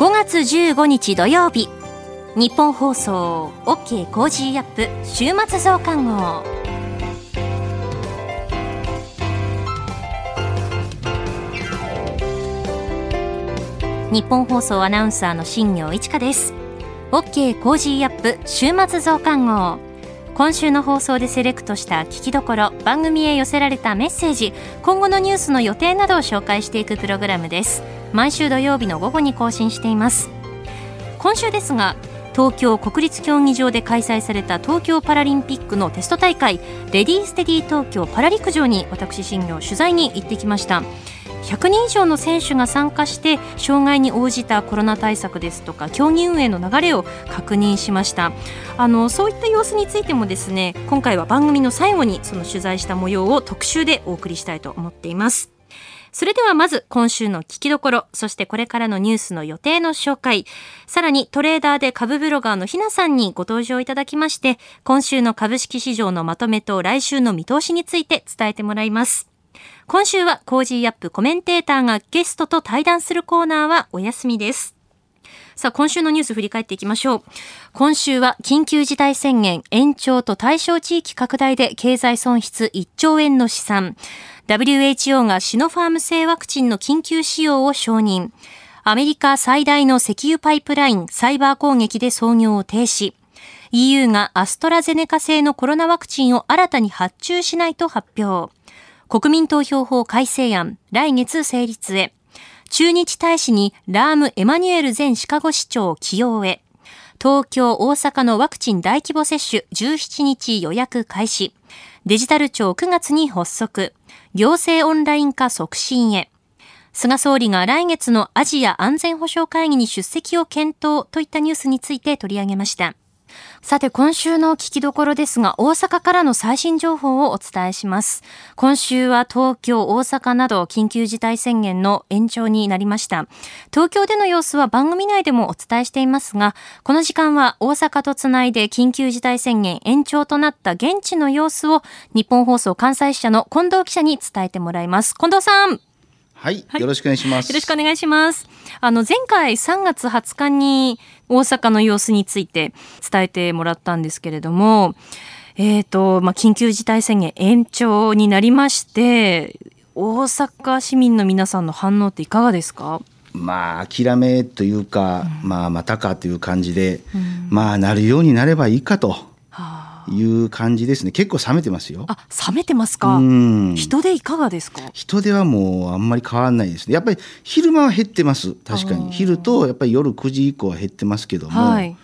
5月15日土曜日。日本放送 OK コージーアップ週末増刊号。ニッポン放送アナウンサーの新行市佳です。OK コージーアップ週末増刊号。今週の放送でセレクトした聞きどころ番組へ寄せられたメッセージ今後のニュースの予定などを紹介していくプログラムです。毎週土曜日の午後に更新しています。今週ですが東京国立競技場で開催された東京パラリンピックのテスト大会レディーステディ東京パラ陸上に私新業取材に行ってきました。100人以上の選手が参加して障害に応じたコロナ対策ですとか競技運営の流れを確認しました。あのそういった様子についてもですね今回は番組の最後にその取材した模様を特集でお送りしたいと思っています。それではまず今週の聞きどころ、そしてこれからのニュースの予定の紹介、さらにトレーダーで株ブロガーのひなさんにご登場いただきまして、今週の株式市場のまとめと来週の見通しについて伝えてもらいます。今週は Cozy up コメンテーターがゲストと対談するコーナーはお休みです。さあ、今週のニュース振り返っていきましょう。今週は緊急事態宣言延長と対象地域拡大で経済損失1兆円の試算。WHO がシノファーム製ワクチンの緊急使用を承認。アメリカ最大の石油パイプラインサイバー攻撃で操業を停止。EU がアストラゼネカ製のコロナワクチンを新たに発注しないと発表。国民投票法改正案、来月成立へ。駐日大使にラーム・エマニュエル前シカゴ市長起用へ。東京、大阪のワクチン大規模接種17日予約開始。デジタル庁9月に発足。行政オンライン化促進へ。菅総理が来月のアジア安全保障会議に出席を検討といったニュースについて取り上げました。さて今週の聞きどころですが大阪からの最新情報をお伝えします。今週は東京大阪など緊急事態宣言の延長になりました。東京での様子は番組内でもお伝えしていますがこの時間は大阪とつないで緊急事態宣言延長となった現地の様子を日本放送関西支社の近藤記者に伝えてもらいます。近藤さん。はい、はい、よろしくお願いします。よろしくお願いします。あの前回3月20日に大阪の様子について伝えてもらったんですけれども、えっ、ー、とまあ緊急事態宣言延長になりまして、大阪市民の皆さんの反応っていかがですか？まあ諦めというか、うん、まあまたかという感じで、うん、まあなるようになればいいかと。はあいう感じですね。結構冷めてますよ。あ、冷めてますか？人手いかがですか？人手はもうあんまり変わらないですね。やっぱり昼間は減ってます。確かに昼とやっぱり夜9時以降は減ってますけども。はい、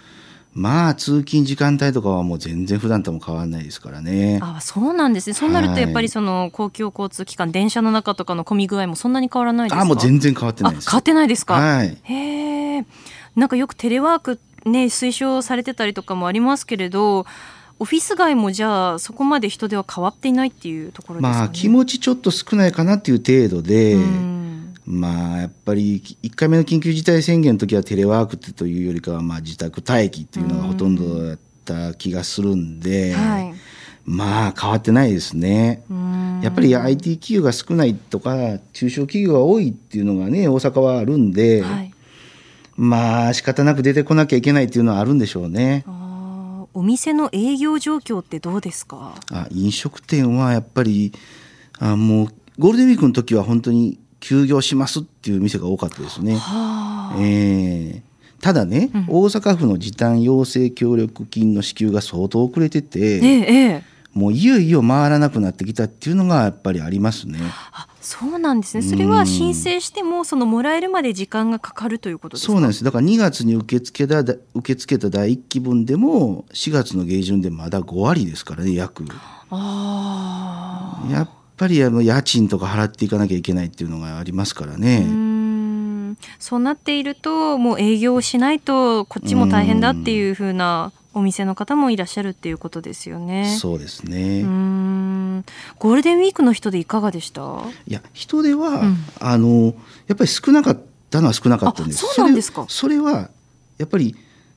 まあ通勤時間帯とかはもう全然普段とも変わらないですからね。あ、そうなんですね。そうなるとやっぱりその公共交通機関、電車の中とかの混み具合もそんなに変わらないですか？あ、もう全然変わってないです。変わってないですか？はい。へえ。なんかよくテレワークね推奨されてたりとかもありますけれど。オフィス街もじゃあそこまで人手は変わっていないっていうところですか、ね、まあ気持ちちょっと少ないかなっていう程度で、まあやっぱり1回目の緊急事態宣言の時はテレワークというよりかはまあ自宅待機っていうのがほとんどだった気がするんで、はい、まあ変わってないですね。やっぱり IT 企業が少ないとか中小企業が多いっていうのがね大阪はあるんで、はい、まあ仕方なく出てこなきゃいけないっていうのはあるんでしょうね。お店の営業状況ってどうですか？あ飲食店はやっぱりあもうゴールデンウィークの時は本当に休業しますっていう店が多かったですね。はあ、えー、ただね、うん、大阪府の時短要請協力金の支給が相当遅れてて、ええ、もういよいよ回らなくなってきたっていうのがやっぱりありますね。あそうなんですね。それは申請してもそのもらえるまで時間がかかるということですか？そうなんです。だから2月に受け付けた受け付けた第1期分でも4月の下旬でまだ5割ですからね約。ああ。やっぱりあの家賃とか払っていかなきゃいけないっていうのがありますからね。うんそうなっているともう営業しないとこっちも大変だっていうふうなお店の方もいらっしゃるっていうことですよね。そうですね。ゴールデンウィークの人でいかがでした？いや人では、うん、あのやっぱり少なかったのは少なかったんです。そうなんですか。それはやっぱり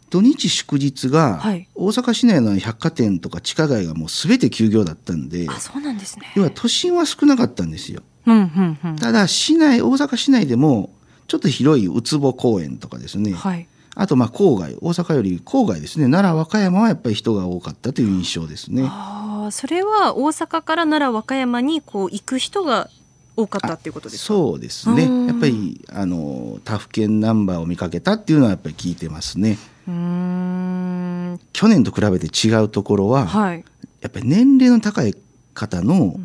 土日祝日が大阪市内の百貨店とか地下街がもうすべて休業だったんで、あそうなんですね。要は都心は少なかったんですよ。うんうんうん、ただ市内大阪市内でもちょっと広いうつぼ公園とかですね、はい、あとまあ郊外大阪より郊外ですね。奈良和歌山はやっぱり人が多かったという印象ですね。あそれは大阪から奈良和歌山にこう行く人が多かったっていうことですか？そうですね。やっぱりあの他府県ナンバーを見かけたっていうのはやっぱり聞いてますね。うん。去年と比べて違うところは、はい、やっぱり年齢の高い方の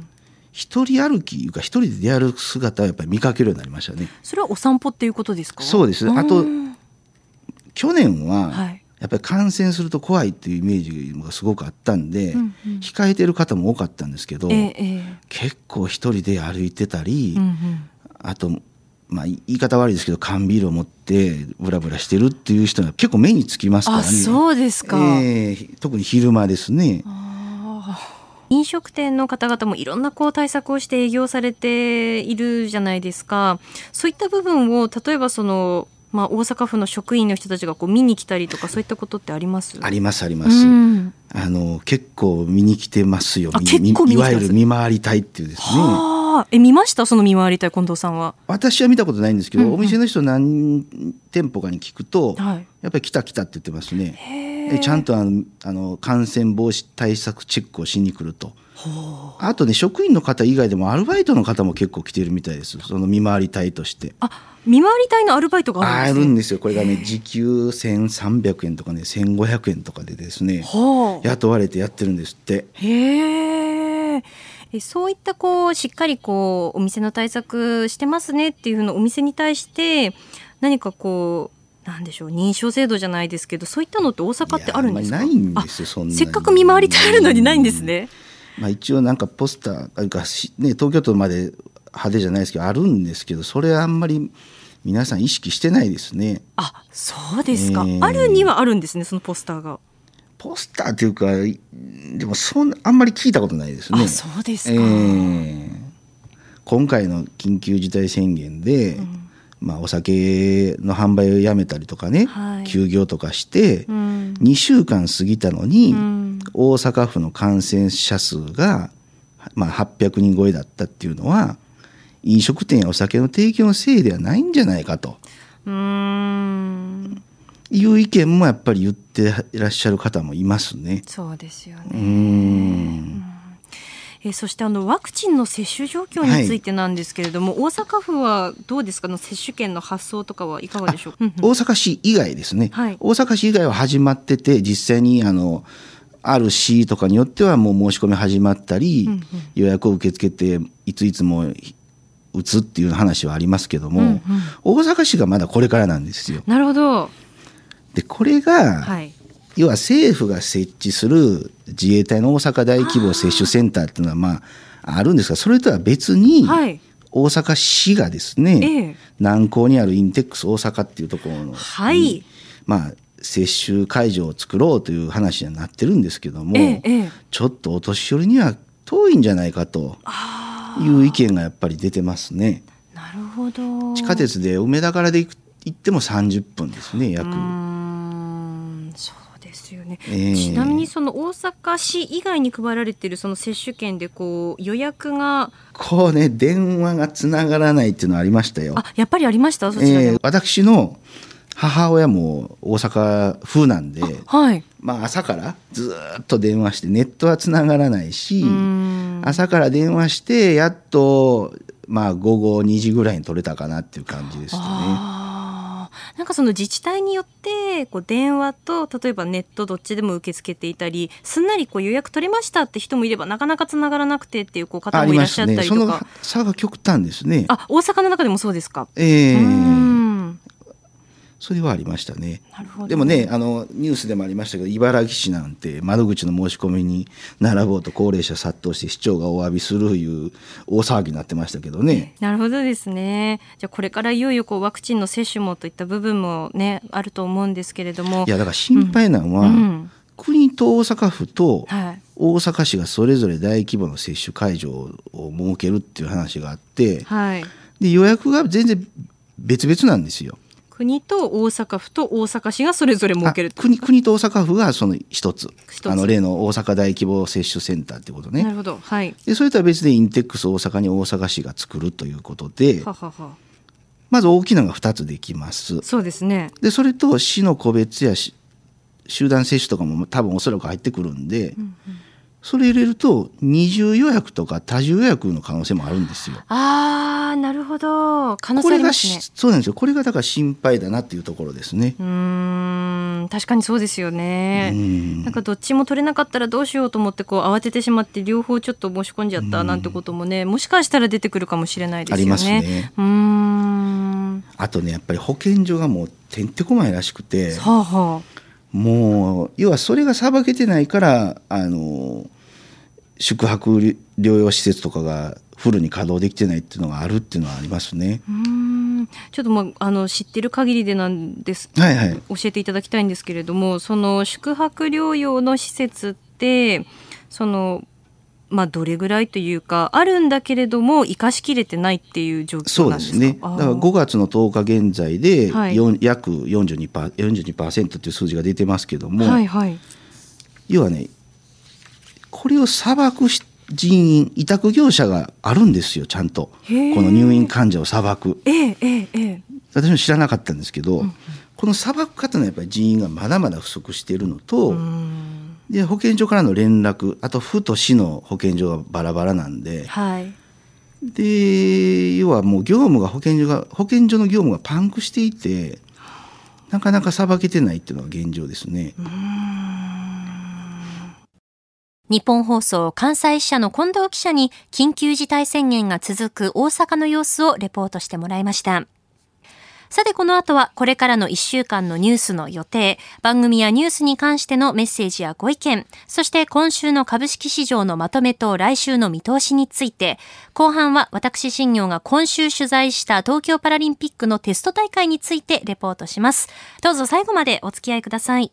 一人歩きいうか一人で出歩く姿をやっぱり見かけるようになりましたね。それはお散歩っていうことですか？そうです。あと去年は、はい。やっぱり感染すると怖いっていうイメージがすごくあったんで、うんうん。控えてる方も多かったんですけど、えええ結構一人で歩いてたり、えうんうん。あと、まあ、言い方悪いですけど缶ビールを持ってブラブラしてるっていう人が結構目につきますからあね。そうですか、ええ特に昼間ですね。飲食店の方々もいろんなこう対策をして営業されているじゃないですか。そういった部分を例えばその、まあ、大阪府の職員の人たちがこう見に来たりとかそういったことってあります？ありますありま。ますうんあの結構見に来てますよ。あみ結構見に来てますいわゆる見回り隊っていうですね。はあえ見ました？その見回り隊近藤さんは？私は見たことないんですけど、うんうんお店の人何店舗かに聞くと、はい、やっぱり来た来たって言ってますね。ちゃんととあのあの感染防止対策チェックをしに来ると。あとね職員の方以外でもアルバイトの方も結構来てるみたいです。その見回り隊として。あ見回り隊のアルバイトがああるんです、ね、るんですよ。これがね時給1300円とかね1500円とかでですねはあ雇われてやってるんですって。へえ。えそういったこうしっかりこうお店の対策してますねっていうふうなお店に対して何かこうなんでしょう認証制度じゃないですけどそういったのって大阪ってあるんですか？ないんですよそんなにせっかく見回り隊あるのにないんですね。まあ、一応なんかポスターあるかし、ね、東京都まで派手じゃないですけどあるんですけどそれはあんまり皆さん意識してないですね。あそうですか、えーあるにはあるんですねそのポスターが。ポスターっていうかでもそんなあんまり聞いたことないですね。あそうですか。えー今回の緊急事態宣言で、うんまあ、お酒の販売をやめたりとかね、はい休業とかして、うん2週間過ぎたのに、うん大阪府の感染者数が、まあ、800人超えだったっていうのは飲食店やお酒の提供のせいではないんじゃないかと。うーん。いう意見もやっぱり言っていらっしゃる方もいますね。そうですよね。うーん。えーそしてあのワクチンの接種状況についてなんですけれども、大阪府はどうですか？の接種券の発送とかはいかがでしょう？か。うんうん大阪市以外ですね、はい。大阪市以外は始まってて実際にあのある市とかによってはもう申し込み始まったり、うんうん予約を受け付けていついつも打つっていう話はありますけども、うんうん大阪市がまだこれからなんですよ。なるほど。でこれが、はい。要は政府が設置する自衛隊の大阪大規模接種センターっていうのはまああるんですがそれとは別にはい。大阪市がですね、ええ南港にあるインテックス大阪っていうところの、はいまあ接種会場を作ろうという話にはなってるんですけども、ええええちょっとお年寄りには遠いんじゃないかとあいう意見がやっぱり出てますね。あ、なるほど。地下鉄で梅田からで行く行っても30分ですね約。そうですよね。ええちなみにその大阪市以外に配られているその接種券でこう予約がこうね電話がつながらないっていうのはありましたよ。あやっぱりありました？そちら。えー私の母親も大阪風なんで、はい。まあ、朝からずーっと電話してネットはつながらないし朝から電話してやっと、まあ、午後2時ぐらいに取れたかなっていう感じでしたね。なんかその自治体によってこう電話と例えばネットどっちでも受け付けていたりすんなりこう予約取れましたって人もいればなかなかつながらなくてっていうこう方もいらっしゃったりとか。差が極端ですね。あ大阪の中でもそうですか。ええうーんそれはありましたね。でもねあのニュースでもありましたけど茨城市なんて窓口の申し込みに並ぼうと高齢者殺到して市長がお詫びするいう大騒ぎになってましたけどね。なるほどですね。じゃあこれからいよいよこうワクチンの接種もといった部分もねあると思うんですけれども。いやだから心配なのは、うん国と大阪府とはい。大阪市がそれぞれ大規模の接種会場を設けるっていう話があってはい。で予約が全然別々なんですよ。国と大阪府と大阪市がそれぞれ設けるあ国国と大阪府がその一つあの例の大阪大規模接種センターってことねなるほど。はい。でそれとは別でインテックス大阪に大阪市が作るということでははは。まず大きなのが2つできます。そうですね。でそれと市の個別やし集団接種とかも多分おそらく入ってくるんで、それ入れると二重予約とか多重予約の可能性もあるんですよ。ああ、なるほど。可能性ありますね。しそうなんですよこれがだから心配だなっていうところですね。うーん、確かにそうですよね。うんなんかどっちも取れなかったらどうしようと思ってこう慌ててしまって両方ちょっと申し込んじゃったなんてこともね、もしかしたら出てくるかもしれないですよね。ありますねうーん。あとねやっぱり保健所がもうてんてこまいらしくてはあはもう要はそれがさばけてないからあの宿泊療養施設とかがフルに稼働できてないっていうのがあるっていうのはありますね。ちょっとまああの知ってる限りでなんです。はいはい。教えていただきたいんですけれども、その宿泊療養の施設ってその。まあ、どれぐらいというかあるんだけれども生かしきれてないっていう状況なんですか？そうですね。だから5月の10日現在で、はい。約 42%, パー42%っていう数字が出てますけども、はいはい。要はねこれを裁くし人員委託業者があるんですよちゃんと。この入院患者を裁くええええええ。私も知らなかったんですけど、この裁く方のやっぱり人員がまだまだ不足しているのと、うーんで保健所からの連絡あと府と市の保健所がバラバラなんではいで要はもう業務が保健所が保健所の業務がパンクしていてなかなか裁けてないっていうのが現状ですね。日本放送関西支社の近藤記者に緊急事態宣言が続く大阪の様子をレポートしてもらいました。さてこの後はこれからの1週間のニュースの予定、番組やニュースに関してのメッセージやご意見、そして今週の株式市場のまとめと来週の見通しについて、後半は私新業が今週取材した東京パラリンピックのテスト大会についてレポートします。どうぞ最後までお付き合いください。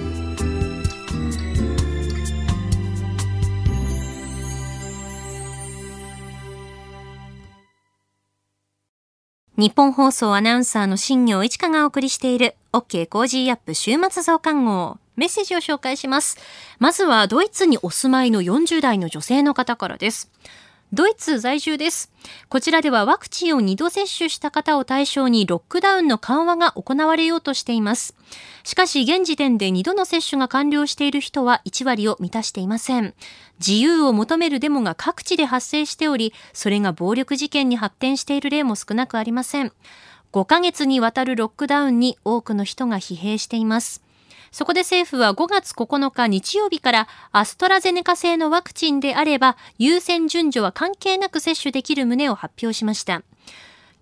ニッポン放送アナウンサーの新行市佳がお送りしている OK コージーアップ週末増刊号。メッセージを紹介します。まずはドイツにお住まいの40代の女性の方からです。ドイツ在住です。こちらではワクチンを2度接種した方を対象にロックダウンの緩和が行われようとしています。しかし現時点で2度の接種が完了している人は1割を満たしていません。自由を求めるデモが各地で発生しており、それが暴力事件に発展している例も少なくありません。5ヶ月にわたるロックダウンに多くの人が疲弊しています。そこで政府は5月9日日曜日からアストラゼネカ製のワクチンであれば優先順序は関係なく接種できる旨を発表しました。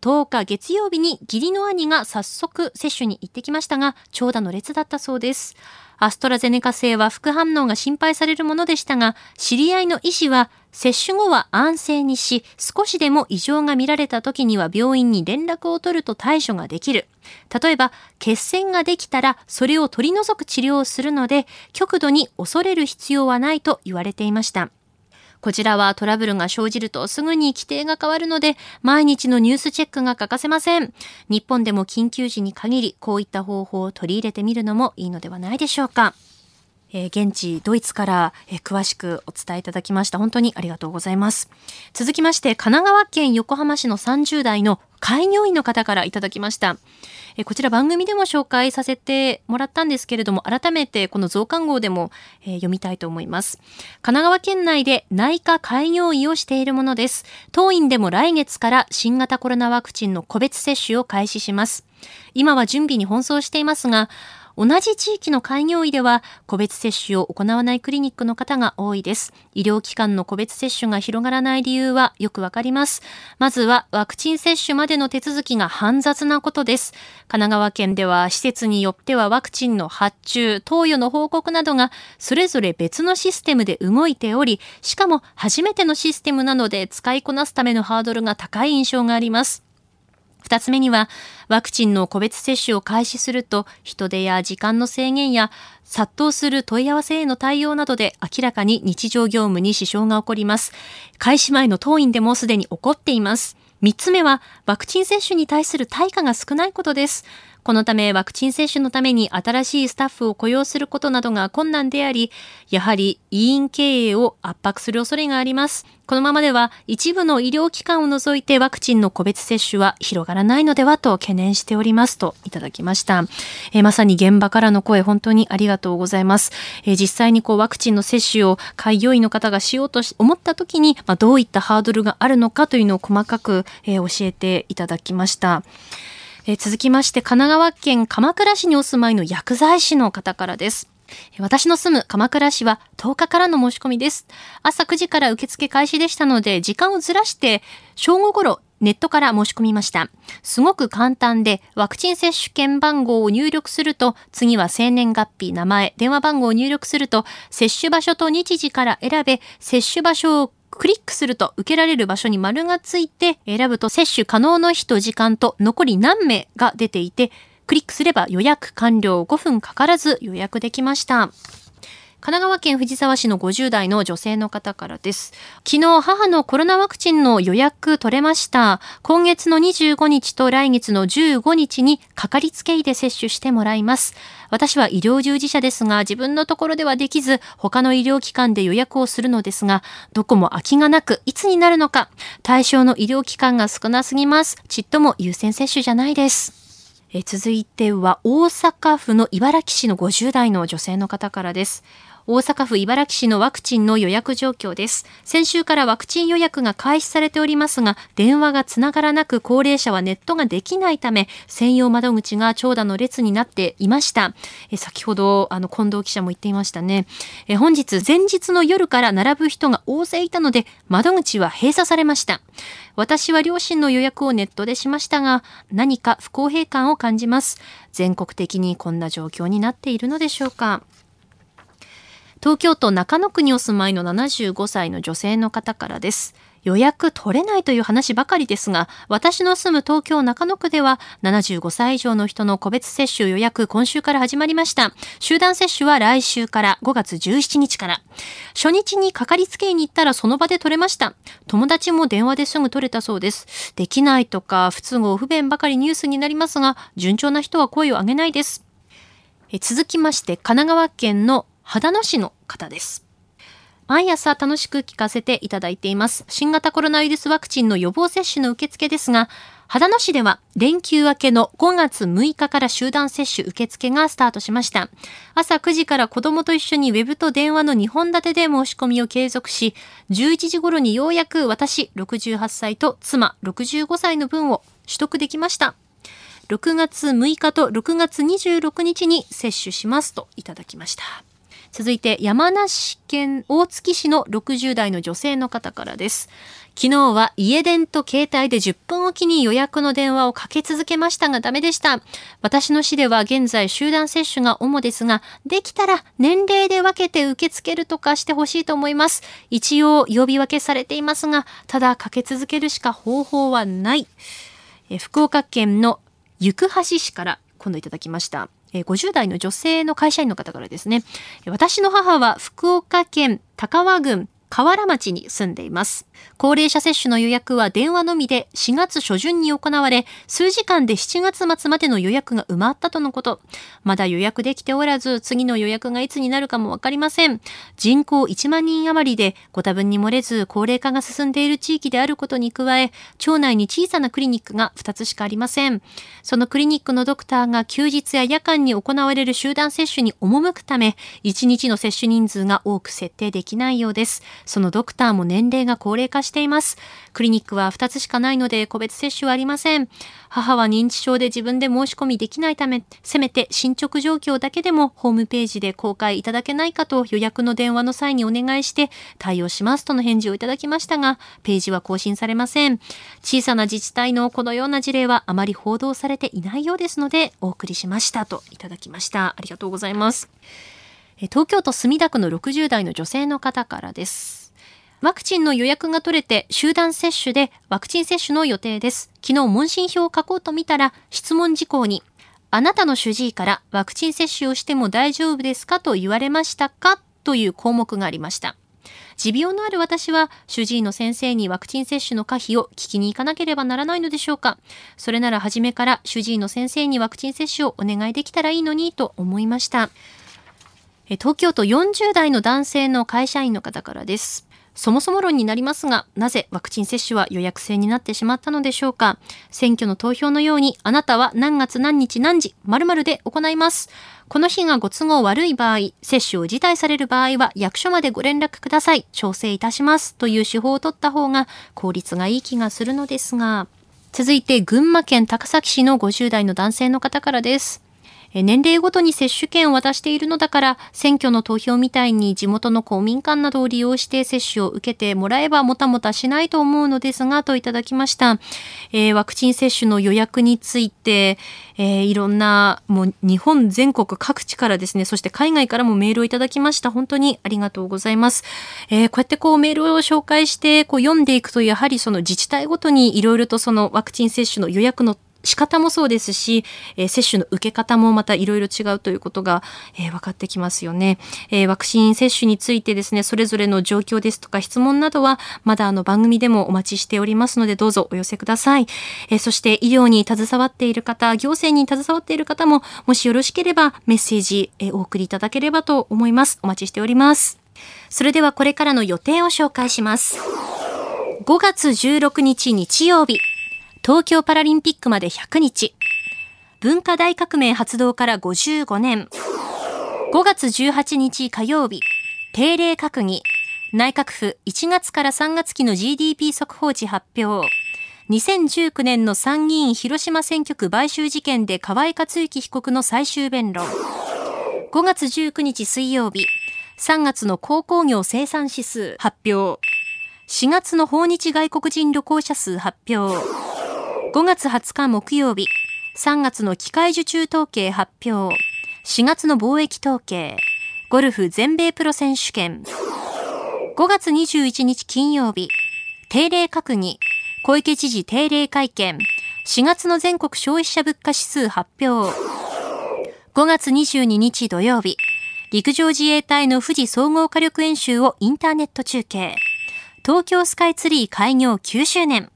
10日月曜日に義理の兄が早速接種に行ってきましたが長蛇の列だったそうです。アストラゼネカ製は副反応が心配されるものでしたが、知り合いの医師は、接種後は安静にし、少しでも異常が見られた時には病院に連絡を取ると対処ができる。例えば、血栓ができたら、それを取り除く治療をするので、極度に恐れる必要はないと言われていました。こちらはトラブルが生じるとすぐに規定が変わるので、毎日のニュースチェックが欠かせません。日本でも緊急時に限り、こういった方法を取り入れてみるのもいいのではないでしょうか。え、現地ドイツから、え、詳しくお伝えいただきました。本当にありがとうございます。続きまして神奈川県横浜市の30代の開業医の方からいただきました。えこちら番組でも紹介させてもらったんですけれども改めてこの増刊号でも、え読みたいと思います。神奈川県内で内科開業医をしているものです。当院でも来月から新型コロナワクチンの個別接種を開始します。今は準備に奔走していますが同じ地域の開業医では個別接種を行わないクリニックの方が多いです。医療機関の個別接種が広がらない理由はよくわかります。まずはワクチン接種までの手続きが煩雑なことです。神奈川県では施設によってはワクチンの発注、投与の報告などがそれぞれ別のシステムで動いており、しかも初めてのシステムなので使いこなすためのハードルが高い印象があります。二つ目には、ワクチンの個別接種を開始すると、人手や時間の制限や殺到する問い合わせへの対応などで明らかに日常業務に支障が起こります。開始前の当院でもすでに起こっています。三つ目は、ワクチン接種に対する対価が少ないことです。このためワクチン接種のために新しいスタッフを雇用することなどが困難であり、やはり医院経営を圧迫する恐れがあります。このままでは一部の医療機関を除いてワクチンの個別接種は広がらないのではと懸念しておりますといただきました。えー、まさに現場からの声本当にありがとうございます。えー、実際にこうワクチンの接種を開業医の方がしようと思った時に、まあ、どういったハードルがあるのかというのを細かく、えー、教えていただきました。え続きまして神奈川県鎌倉市にお住まいの薬剤師の方からです。私の住む鎌倉市は10日からの申し込みです。朝9時から受付開始でしたので、時間をずらして正午頃ネットから申し込みました。すごく簡単で、ワクチン接種券番号を入力すると、次は生年月日、名前、電話番号を入力すると、接種場所と日時から選べ、接種場所をクリックすると受けられる場所に丸がついて選ぶと接種可能の日と時間と残り何名が出ていてクリックすれば予約完了5分かからず予約できました。神奈川県藤沢市の50代の女性の方からです。昨日母のコロナワクチンの予約取れました。今月の25日と来月の15日にかかりつけ医で接種してもらいます。私は医療従事者ですが自分のところではできず他の医療機関で予約をするのですがどこも空きがなくいつになるのか対象の医療機関が少なすぎます。ちっとも優先接種じゃないです。え続いては大阪府の茨木市の50代の女性の方からです。大阪府茨木市のワクチンの予約状況です。先週からワクチン予約が開始されておりますが、電話がつながらなく高齢者はネットができないため、専用窓口が長蛇の列になっていました。え先ほど、あの、近藤記者も言っていましたね。え本日、前日の夜から並ぶ人が大勢いたので、窓口は閉鎖されました。私は両親の予約をネットでしましたが、何か不公平感を感じます。全国的にこんな状況になっているのでしょうか。東京都中野区にお住まいの75歳の女性の方からです。予約取れないという話ばかりですが、私の住む東京中野区では75歳以上の人の個別接種予約今週から始まりました。集団接種は来週から5月17日から。初日にかかりつけ医に行ったらその場で取れました。友達も電話ですぐ取れたそうです。できないとか不都合不便ばかりニュースになりますが、順調な人は声を上げないです。続きまして、神奈川県の秦野市の方です。毎朝楽しく聞かせていただいています。新型コロナウイルスワクチンの予防接種の受付ですが、秦野市では連休明けの5月6日から集団接種受付がスタートしました。朝9時から子供と一緒にウェブと電話の2本立てで申し込みを継続し、11時頃にようやく私68歳と妻65歳の分を取得できました。6月6日と6月26日に接種しますといただきました。続いて山梨県大月市の60代の女性の方からです。昨日は家電と携帯で10分おきに予約の電話をかけ続けましたがダメでした。私の市では現在集団接種が主ですが、できたら年齢で分けて受け付けるとかしてほしいと思います。一応呼び分けされていますが、ただかけ続けるしか方法はない。え福岡県の行橋市から今度いただきました。50代の女性の会社員の方からですね。私の母は福岡県高和郡河原町に住んでいます。高齢者接種の予約は電話のみで4月初旬に行われ、数時間で7月末までの予約が埋まったとのこと。まだ予約できておらず、次の予約がいつになるかもわかりません。人口1万人余りで、ご多分に漏れず高齢化が進んでいる地域であることに加え、町内に小さなクリニックが2つしかありません。そのクリニックのドクターが休日や夜間に行われる集団接種に赴くため、1日の接種人数が多く設定できないようです。そのドクターも年齢が高齢化しています。クリニックは2つしかないので個別接種はありません。母は認知症で自分で申し込みできないため、せめて進捗状況だけでもホームページで公開いただけないかと予約の電話の際にお願いして対応しますとの返事をいただきましたが、ページは更新されません。小さな自治体のこのような事例はあまり報道されていないようですので、お送りしましたといただきました。ありがとうございます。東京都墨田区の60代の女性の方からです。ワクチンの予約が取れて集団接種でワクチン接種の予定です。昨日問診票を書こうと見たら質問事項にあなたの主治医からワクチン接種をしても大丈夫ですかと言われましたか？という項目がありました。持病のある私は主治医の先生にワクチン接種の可否を聞きに行かなければならないのでしょうか？それなら初めから主治医の先生にワクチン接種をお願いできたらいいのにと思いました。東京都40代の男性の会社員の方からです。そもそも論になりますが、なぜワクチン接種は予約制になってしまったのでしょうか？選挙の投票のように、あなたは何月何日何時、〇〇で行います。この日がご都合悪い場合、接種を辞退される場合は役所までご連絡ください。調整いたします。という手法を取った方が効率がいい気がするのですが、続いて群馬県高崎市の50代の男性の方からです。年齢ごとに接種券を渡しているのだから、選挙の投票みたいに地元の公民館などを利用して接種を受けてもらえばもたもたしないと思うのですが、といただきました。えー、ワクチン接種の予約について、えー、いろんな、もう日本全国各地からですね、そして海外からもメールをいただきました。本当にありがとうございます。えー、こうやってこうメールを紹介して、こう読んでいくと、やはりその自治体ごとにいろいろとそのワクチン接種の予約の仕方もそうですし、えー、接種の受け方もまたいろいろ違うということが、えー、分かってきますよね、えー、ワクチン接種についてですね、それぞれの状況ですとか質問などは、まだあの番組でもお待ちしておりますので、どうぞお寄せください。えそして医療に携わっている方、行政に携わっている方も、もしよろしければメッセージ、えお送りいただければと思います。お待ちしております。それではこれからの予定を紹介します。5月16日日曜日。東京パラリンピックまで100日。文化大革命発動から55年。5月18日火曜日。定例閣議。内閣府1月から3月期の GDP 速報値発表。2019年の参議院広島選挙区買収事件で河合克行被告の最終弁論。5月19日水曜日。3月の鉱工業生産指数発表。4月の訪日外国人旅行者数発表。5月20日木曜日、3月の機械受注統計発表、4月の貿易統計、ゴルフ全米プロ選手権、5月21日金曜日、定例閣議、小池知事定例会見、4月の全国消費者物価指数発表、5月22日土曜日、陸上自衛隊の富士総合火力演習をインターネット中継、東京スカイツリー開業9周年、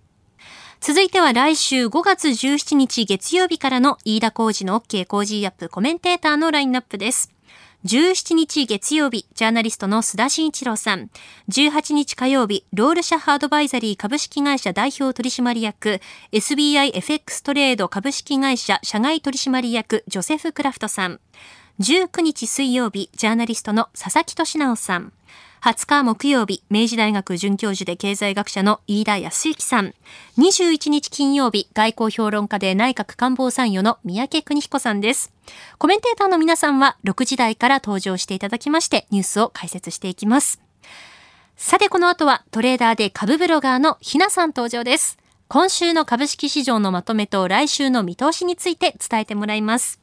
続いては来週5月17日月曜日からの飯田工事の OK 工事アップコメンテーターのラインナップです。17日月曜日、ジャーナリストの須田慎一郎さん。18日火曜日、ロールシャハアドバイザリー株式会社代表取締役、SBIFX トレード株式会社社外取締役、ジョセフ・クラフトさん。19日水曜日、ジャーナリストの佐々木俊直さん。20日木曜日、明治大学准教授で経済学者の飯田康之さん。21日金曜日、外交評論家で内閣官房参与の三宅邦彦さんです。コメンテーターの皆さんは6時台から登場していただきまして、ニュースを解説していきます。さて、この後はトレーダーで株ブロガーのひなさん登場です。今週の株式市場のまとめと来週の見通しについて伝えてもらいます。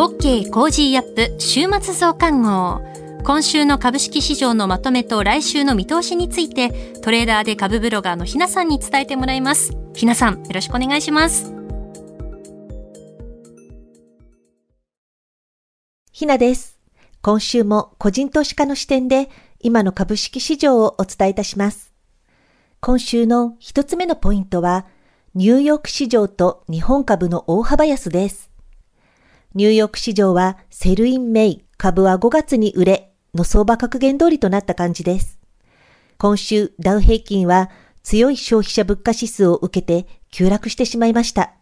OK コージーアップ週末増刊号。今週の株式市場のまとめと来週の見通しについてトレーダーで株ブロガーのひなさんに伝えてもらいます。ひなさん、よろしくお願いします。ひなです。今週も個人投資家の視点で今の株式市場をお伝えいたします。今週の一つ目のポイントは、ニューヨーク市場と日本株の大幅安です。ニューヨーク市場は Sell in May、株は5月に売れ、の相場格言通りとなった感じです。今週ダウ平均は強い消費者物価指数を受けて急落してしまいました。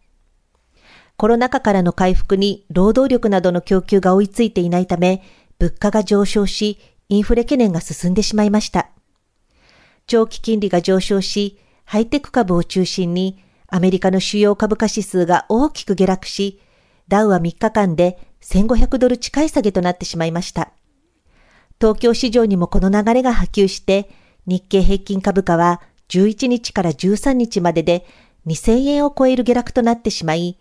コロナ禍からの回復に労働力などの供給が追いついていないため、物価が上昇し、インフレ懸念が進んでしまいました。長期金利が上昇し、ハイテク株を中心にアメリカの主要株価指数が大きく下落し、ダウは3日間で1500ドル近い下げとなってしまいました。東京市場にもこの流れが波及して、日経平均株価は11日から13日までで2000円を超える下落となってしまい、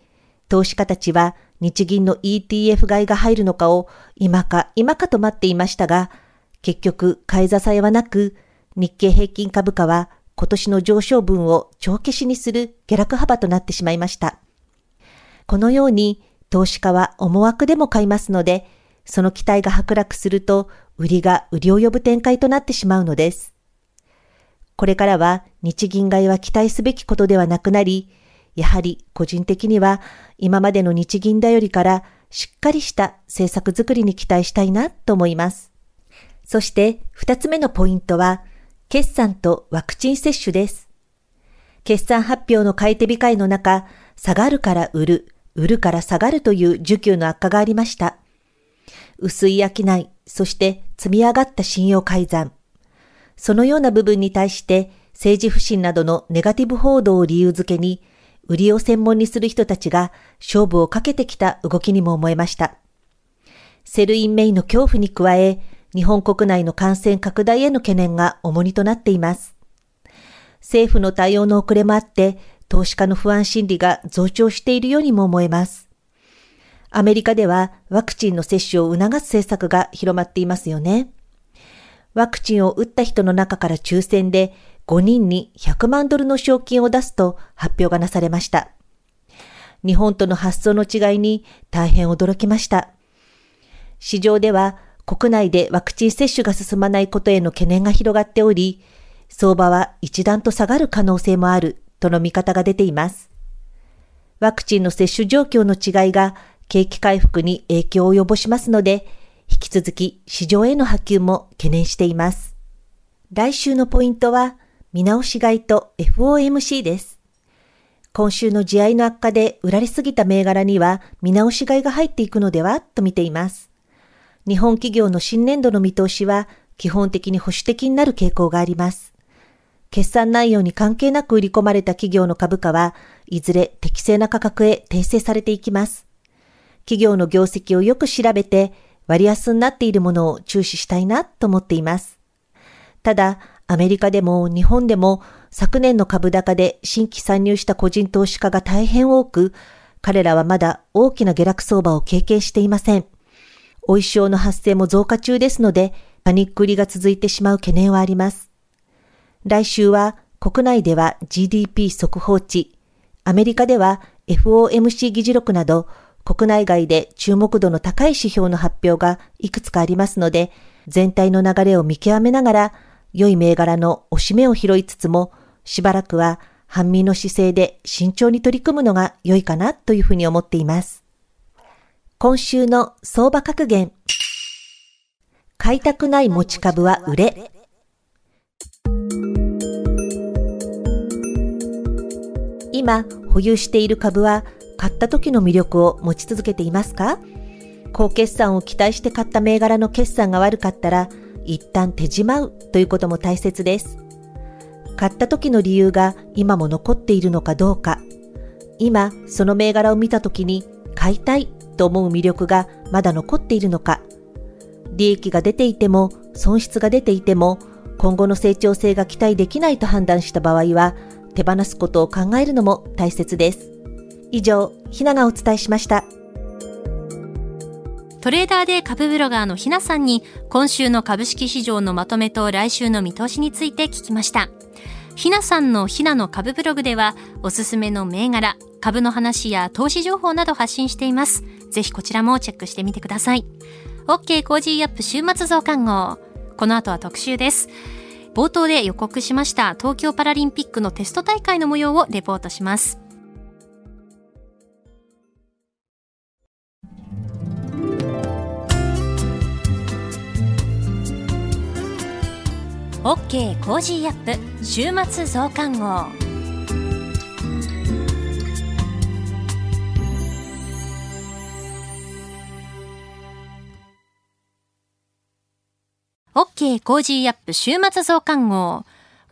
投資家たちは日銀の ETF 買いが入るのかを今か今かと待っていましたが、結局買い支えはなく、日経平均株価は今年の上昇分を帳消しにする下落幅となってしまいました。このように投資家は思惑でも買いますので、その期待が剥落すると、売りが売りを呼ぶ展開となってしまうのです。これからは日銀買いは期待すべきことではなくなり、やはり個人的には今までの日銀だよりからしっかりした政策づくりに期待したいなと思います。そして二つ目のポイントは、決算とワクチン接種です。決算発表の買い手控えの中、下がるから売る、売るから下がるという需給の悪化がありました。薄い商い、そして積み上がった信用買い残。そのような部分に対して政治不信などのネガティブ報道を理由づけに、売りを専門にする人たちが勝負をかけてきた動きにも思えました。 Sell in May の恐怖に加え、日本国内の感染拡大への懸念が重荷となっています。政府の対応の遅れもあって、投資家の不安心理が増長しているようにも思えます。アメリカではワクチンの接種を促す政策が広まっていますよね。ワクチンを打った人の中から抽選で5人に100万ドルの賞金を出すと発表がなされました。日本との発想の違いに大変驚きました。市場では国内でワクチン接種が進まないことへの懸念が広がっており、相場は一段と下がる可能性もあるとの見方が出ています。ワクチンの接種状況の違いが景気回復に影響を及ぼしますので、引き続き市場への波及も懸念しています。来週のポイントは、見直し買いと FOMC です。今週の地合いの悪化で売られすぎた銘柄には見直し買いが入っていくのでは？と見ています。日本企業の新年度の見通しは基本的に保守的になる傾向があります。決算内容に関係なく売り込まれた企業の株価はいずれ適正な価格へ訂正されていきます。企業の業績をよく調べて割安になっているものを注視したいなと思っています。ただ、アメリカでも日本でも昨年の株高で新規参入した個人投資家が大変多く、彼らはまだ大きな下落相場を経験していません。お衣装の発生も増加中ですので、パニック売りが続いてしまう懸念はあります。来週は国内では GDP 速報値、アメリカでは FOMC 議事録など国内外で注目度の高い指標の発表がいくつかありますので、全体の流れを見極めながら、良い銘柄の押し目を拾いつつも、しばらくは半身の姿勢で慎重に取り組むのが良いかなというふうに思っています。今週の相場格言。買いたくない持ち株は売れ。今、保有している株は買った時の魅力を持ち続けていますか？高決算を期待して買った銘柄の決算が悪かったら、一旦手じまうということも大切です。買った時の理由が今も残っているのかどうか、今その銘柄を見た時に買いたいと思う魅力がまだ残っているのか、利益が出ていても損失が出ていても今後の成長性が期待できないと判断した場合は手放すことを考えるのも大切です。以上、ひながお伝えしました。トレーダーで株ブロガーのひなさんに今週の株式市場のまとめと来週の見通しについて聞きました。ひなさんのひなの株ブログではおすすめの銘柄、株の話や投資情報など発信しています。ぜひこちらもチェックしてみてください。OK Cozy up 週末増刊号。この後は特集です。冒頭で予告しました東京パラリンピックのテスト大会の模様をレポートします。OK Cozy up 週末増刊号 OK Cozy up 週末増刊号。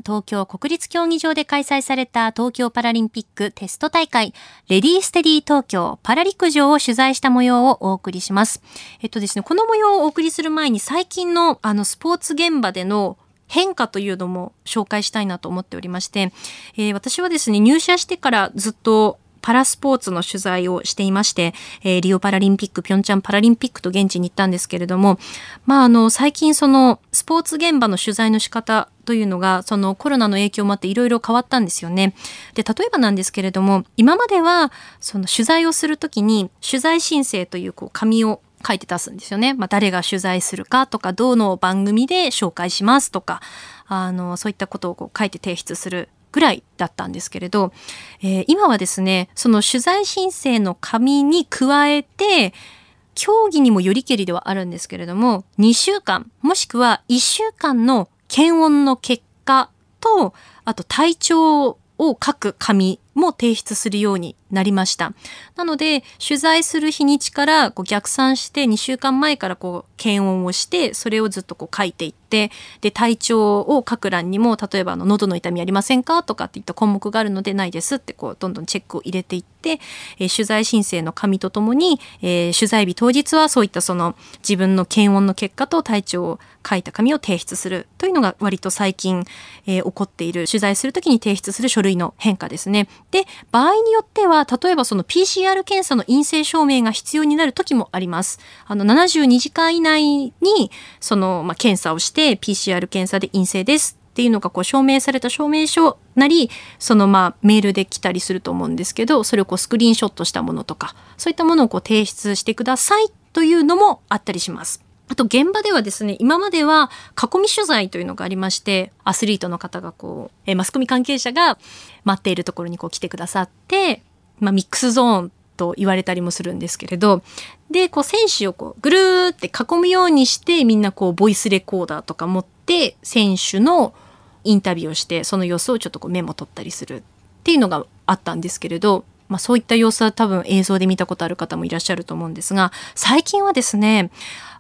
東京国立競技場で開催された東京パラリンピックテスト大会、 Ready Steady Tokyo パラ陸上を取材した模様をお送りします。えっとですね、この模様をお送りする前に最近のあのスポーツ現場での変化というのも紹介したいなと思っておりまして、えー、私はですね、入社してからずっとパラスポーツの取材をしていまして、えー、リオパラリンピック、ピョンチャンパラリンピックと現地に行ったんですけれども、まあ、あの、最近そのスポーツ現場の取材の仕方というのが、そのコロナの影響もあっていろいろ変わったんですよね。で、例えばなんですけれども、今までは、その取材をするときに、取材申請というこう紙を書いて出すんですよね。まあ、誰が取材するかとか、どうの番組で紹介しますとか、あの、そういったことをこう書いて提出するぐらいだったんですけれど、えー、今はですね、その取材申請の紙に加えて、競技にもよりけりではあるんですけれども、2週間、もしくは1週間の検温の結果と、あと体調を書く紙も提出するようになりました。なので、取材する日にちからこう逆算して2週間前からこう検温をして、それをずっとこう書いていって、で、体調を書く欄にも、例えばあの喉の痛みありませんか？とかっていった項目があるのでないですってこうどんどんチェックを入れていって、えー、取材申請の紙とともに、えー、取材日当日はそういったその自分の検温の結果と体調を書いた紙を提出するというのが割と最近、えー、起こっている取材するときに提出する書類の変化ですね。で、場合によっては、例えばその PCR 検査の陰性証明が必要になる時もあります。あの、72時間以内に、その、まあ、検査をして、PCR 検査で陰性ですっていうのがこう証明された証明書なり、そのまあメールで来たりすると思うんですけど、それをこうスクリーンショットしたものとか、そういったものをこう提出してくださいというのもあったりします。あと現場ではですね、今までは囲み取材というのがありまして、アスリートの方がこう、えマスコミ関係者が待っているところにこう来てくださって、まあミックスゾーンと言われたりもするんですけれど、で、こう選手をこうぐるーって囲むようにしてみんなこうボイスレコーダーとか持って選手のインタビューをしてその様子をちょっとこうメモ取ったりするっていうのがあったんですけれど、まあそういった様子は多分映像で見たことある方もいらっしゃると思うんですが、最近はですね、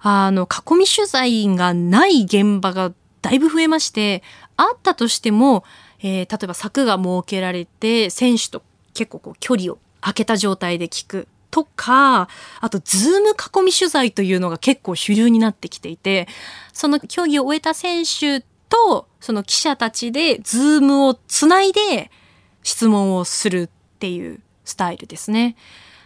あの、囲み取材がない現場がだいぶ増えまして、あったとしても、えー、例えば柵が設けられて、選手と結構こう距離を空けた状態で聞くとか、あと、ズーム囲み取材というのが結構主流になってきていて、その競技を終えた選手と、その記者たちで、ズームをつないで質問をするっていうスタイルですね。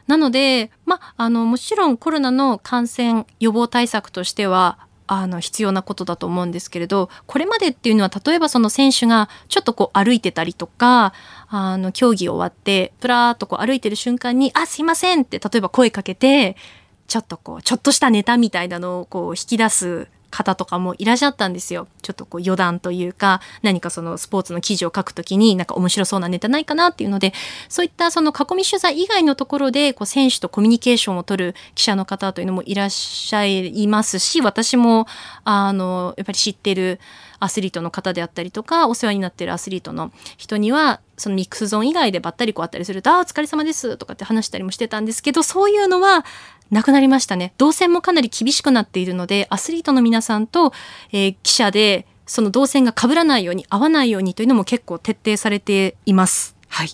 なので、まあ、の、もちろんコロナの感染予防対策としては、あの、必要なことだと思うんですけれど、これまでっていうのは、例えばその選手がちょっとこう歩いてたりとか、あの、競技終わって、プラーっとこう歩いてる瞬間に、あ、すいませんって、例えば声かけて、ちょっとこう、ちょっとしたネタみたいなのをこう引き出す方とかもいらっしゃったんですよ。ちょっとこう余談というか、何かそのスポーツの記事を書くときになんか面白そうなネタないかなっていうので、そういったその囲み取材以外のところでこう選手とコミュニケーションを取る記者の方というのもいらっしゃいますし、私もあの、やっぱり知ってるアスリートの方であったりとか、お世話になってるアスリートの人には、そのミックスゾーン以外でばったりこうあったりすると、あ、お疲れ様ですとかって話したりもしてたんですけど、そういうのはなくなりましたね。動線もかなり厳しくなっているので、アスリートの皆さんと、えー、記者で、その動線が被らないように、合わないようにというのも結構徹底されています。はい。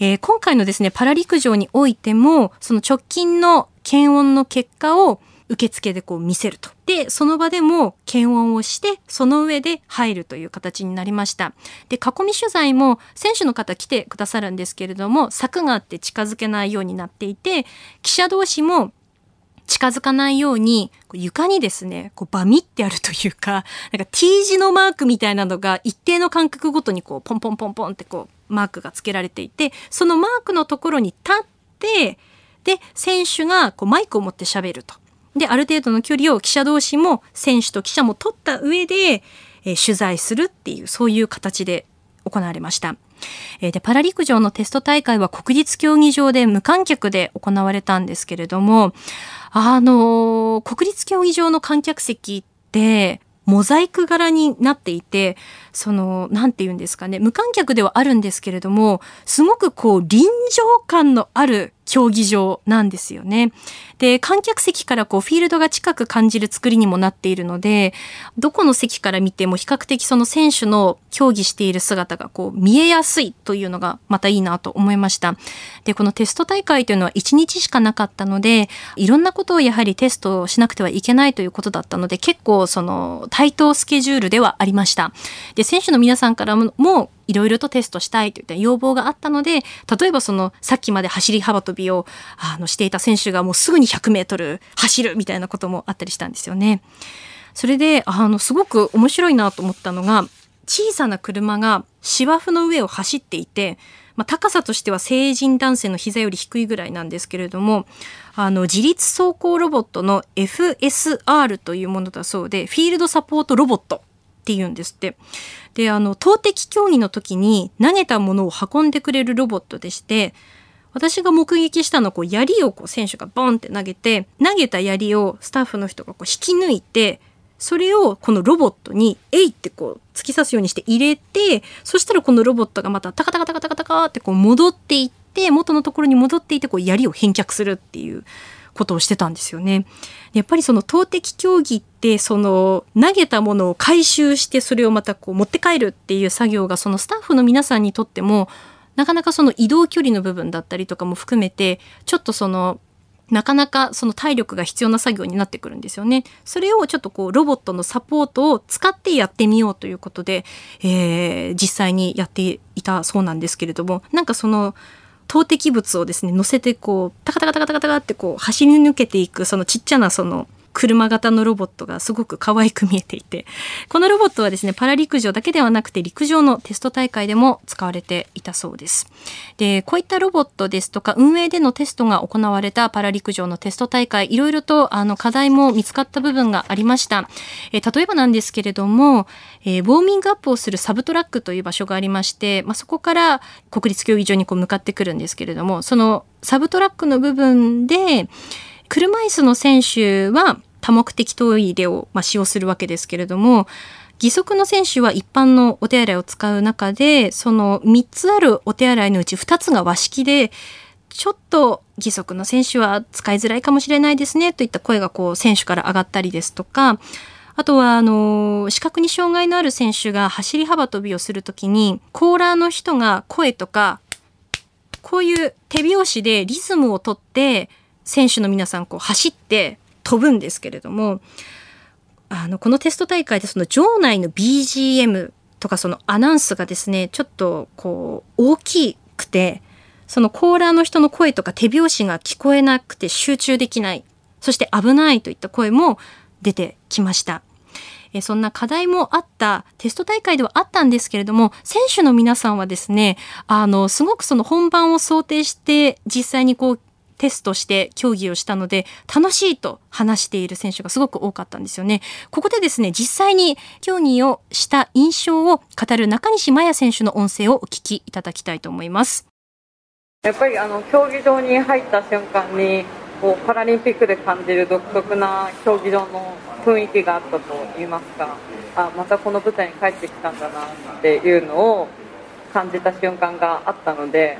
えー、今回のですね、パラ陸上においても、その直近の検温の結果を受付でこう見せると。で、その場でも検温をして、その上で入るという形になりました。で、囲み取材も選手の方来てくださるんですけれども、柵があって近づけないようになっていて、記者同士も近づかないように、床にですね、こうバミってあるというか、なんか T 字のマークみたいなのが一定の間隔ごとにこうポンポンポンポンってこうマークが付けられていて、そのマークのところに立って、で、選手がこうマイクを持って喋ると。で、ある程度の距離を記者同士も選手と記者も取った上で、えー、取材するっていう、そういう形で行われました。え、で、パラ陸上のテスト大会は国立競技場で無観客で行われたんですけれども、あの、国立競技場の観客席って、モザイク柄になっていて、その、なんて言うんですかね、無観客ではあるんですけれども、すごくこう、臨場感のある競技場なんですよね。で、観客席からこうフィールドが近く感じる作りにもなっているので、どこの席から見ても比較的その選手の競技している姿がこう見えやすいというのがまたいいなと思いました。で、このテスト大会というのは1日しかなかったので、いろんなことをやはりテストしなくてはいけないということだったので、結構その対等スケジュールではありました。で、選手の皆さんからもいろいろとテストしたいといった要望があったので、例えばそのさっきまで走り幅跳びをあのしていた選手がもうすぐに100メートル走るみたいなこともあったりしたんですよね。それで、あの、すごく面白いなと思ったのが、小さな車が芝生の上を走っていて、まあ、高さとしては成人男性の膝より低いぐらいなんですけれども、あの、自立走行ロボットの FSR というものだそうで、フィールドサポートロボットって言うんですって。で、あの、投擲競技の時に投げたものを運んでくれるロボットでして、私が目撃したのはこう槍をこう選手がボンって投げて投げた槍をスタッフの人がこう引き抜いてそれをこのロボットに「えい!」ってこう突き刺すようにして入れてそしたらこのロボットがまたタカタカタカタカタカってこう戻っていって元のところに戻っていってこう槍を返却するっていうことをしてたんですよね。やっぱりその投擲競技ってその投げたものを回収してそれをまたこう持って帰るっていう作業がそのスタッフの皆さんにとってもなかなかその移動距離の部分だったりとかも含めてちょっとそのなかなかその体力が必要な作業になってくるんですよね。それをちょっとこうロボットのサポートを使ってやってみようということで、えー、実際にやっていたそうなんですけれどもなんかその投擲物をですね乗せてこうタカタカタカタカタカってこう走り抜けていくそのちっちゃなその車型のロボットがすごく可愛く見えていて、このロボットはですね、パラ陸上だけではなくて陸上のテスト大会でも使われていたそうです。で、こういったロボットですとか、運営でのテストが行われたパラ陸上のテスト大会、いろいろとあの課題も見つかった部分がありました。え例えばなんですけれども、えー、ウォーミングアップをするサブトラックという場所がありまして、まあ、そこから国立競技場にこう向かってくるんですけれども、そのサブトラックの部分で、車椅子の選手は多目的トイレを、まあ、使用するわけですけれども義足の選手は一般のお手洗いを使う中でその3つあるお手洗いのうち2つが和式でちょっと義足の選手は使いづらいかもしれないですねといった声がこう選手から上がったりですとかあとはあの視覚に障害のある選手が走り幅跳びをするときにコーラーの人が声とかこういう手拍子でリズムをとって選手の皆さんこう走って飛ぶんですけれどもあのこのテスト大会でその場内の BGM とかそのアナウンスがですねちょっとこう大きくてそのコーラーの人の声とか手拍子が聞こえなくて集中できないそして危ないといった声も出てきました。えそんな課題もあったテスト大会ではあったんですけれども選手の皆さんはですねあのすごくその本番を想定して実際にこうテストして競技をしたので楽しいと話している選手がすごく多かったんですよね。ここでですね、実際に競技をした印象を語る中西麻耶選手の音声をお聞きいただきたいと思います。やっぱりあの競技場に入った瞬間にこうパラリンピックで感じる独特な競技場の雰囲気があったといいますかあまたこの舞台に帰ってきたんだなっていうのを感じた瞬間があったので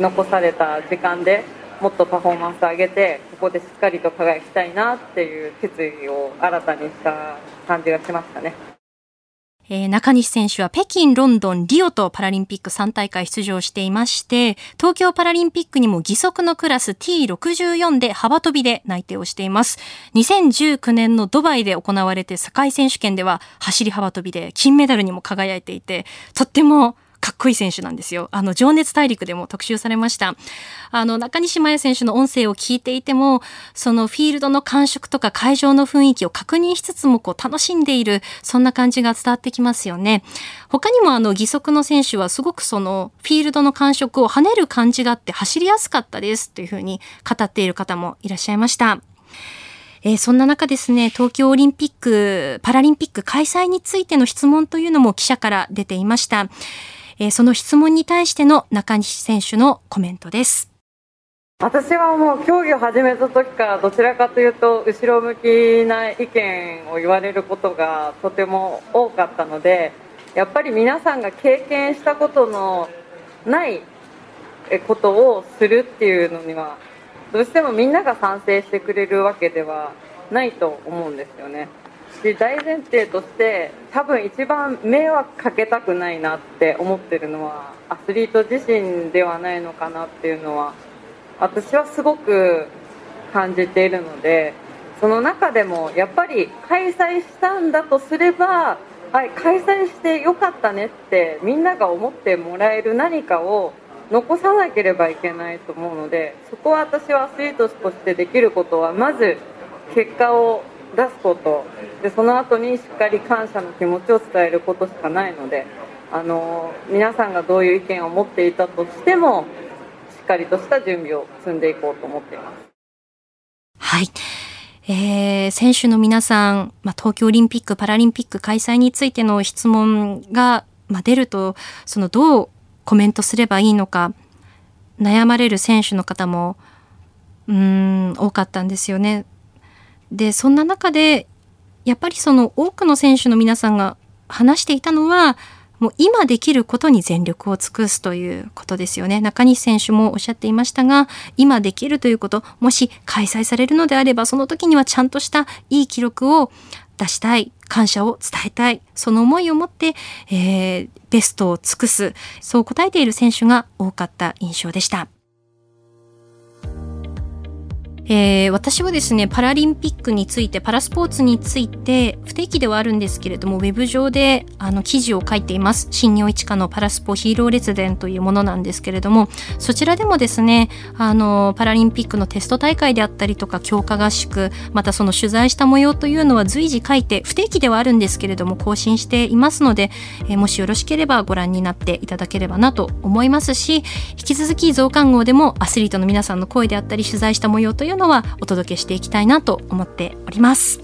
残された時間でもっとパフォーマンス上げてここでしっかりと輝きたいなっていう決意を新たにした感じがしましたね。えー、中西選手は北京、ロンドン、リオとパラリンピック3大会出場していまして、東京パラリンピックにも義足のクラス T64 で幅跳びで内定をしています。2019年のドバイで行われて世界選手権では走り幅跳びで金メダルにも輝いていて、とってもかっこいい選手なんですよ。あの、情熱大陸でも特集されました。あの、中西麻耶選手の音声を聞いていても、そのフィールドの感触とか会場の雰囲気を確認しつつも、こう、楽しんでいる、そんな感じが伝わってきますよね。他にもあの、義足の選手はすごくその、フィールドの感触を跳ねる感じがあって走りやすかったですというふうに語っている方もいらっしゃいました。えー、そんな中ですね、東京オリンピック、パラリンピック開催についての質問というのも記者から出ていました。えー、その質問に対しての中西選手のコメントです。私はもう競技を始めた時からどちらかというと後ろ向きな意見を言われることがとても多かったのでやっぱり皆さんが経験したことのないことをするっていうのにはどうしてもみんなが賛成してくれるわけではないと思うんですよね。で大前提として多分一番迷惑かけたくないなって思ってるのはアスリート自身ではないのかなっていうのは私はすごく感じているのでその中でもやっぱり開催したんだとすれば、はい、開催してよかったねってみんなが思ってもらえる何かを残さなければいけないと思うのでそこは私はアスリートとしてできることはまず結果を出すことでその後にしっかり感謝の気持ちを伝えることしかないのであの皆さんがどういう意見を持っていたとしてもしっかりとした準備を積んでいこうと思っています。はいえー、選手の皆さん、まあ、東京オリンピック・パラリンピック開催についての質問が、まあ、出るとそのどうコメントすればいいのか悩まれる選手の方もうん多かったんですよね。でそんな中でやっぱりその多くの選手の皆さんが話していたのはもう今できることに全力を尽くすということですよね。中西選手もおっしゃっていましたが、今できるということ、もし開催されるのであれば、その時にはちゃんとしたいい記録を出したい、感謝を伝えたい、その思いを持って、えー、ベストを尽くす、そう答えている選手が多かった印象でした。えー、私はですね、パラリンピックについて、パラスポーツについて、不定期ではあるんですけれども、ウェブ上で、あの、記事を書いています。新業一課のパラスポヒーロー列伝というものなんですけれども、そちらでもですね、あの、パラリンピックのテスト大会であったりとか、強化合宿、またその取材した模様というのは随時書いて、不定期ではあるんですけれども、更新していますので、えー、もしよろしければご覧になっていただければなと思いますし、引き続き増刊号でもアスリートの皆さんの声であったり、取材した模様といういうのはお届けしていきたいなと思っております。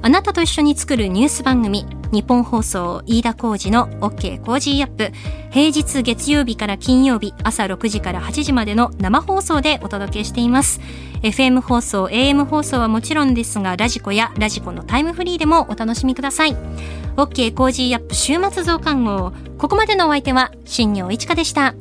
あなたと一緒に作るニュース番組日本放送飯田浩二の OK コージーアップ。平日月曜日から金曜日朝6時から8時までの生放送でお届けしています。FM 放送 AM 放送はもちろんですが radiko や radiko のタイムフリーでもお楽しみください。OK Cozy up 週末増刊号。ここまでのお相手は新行市佳でした。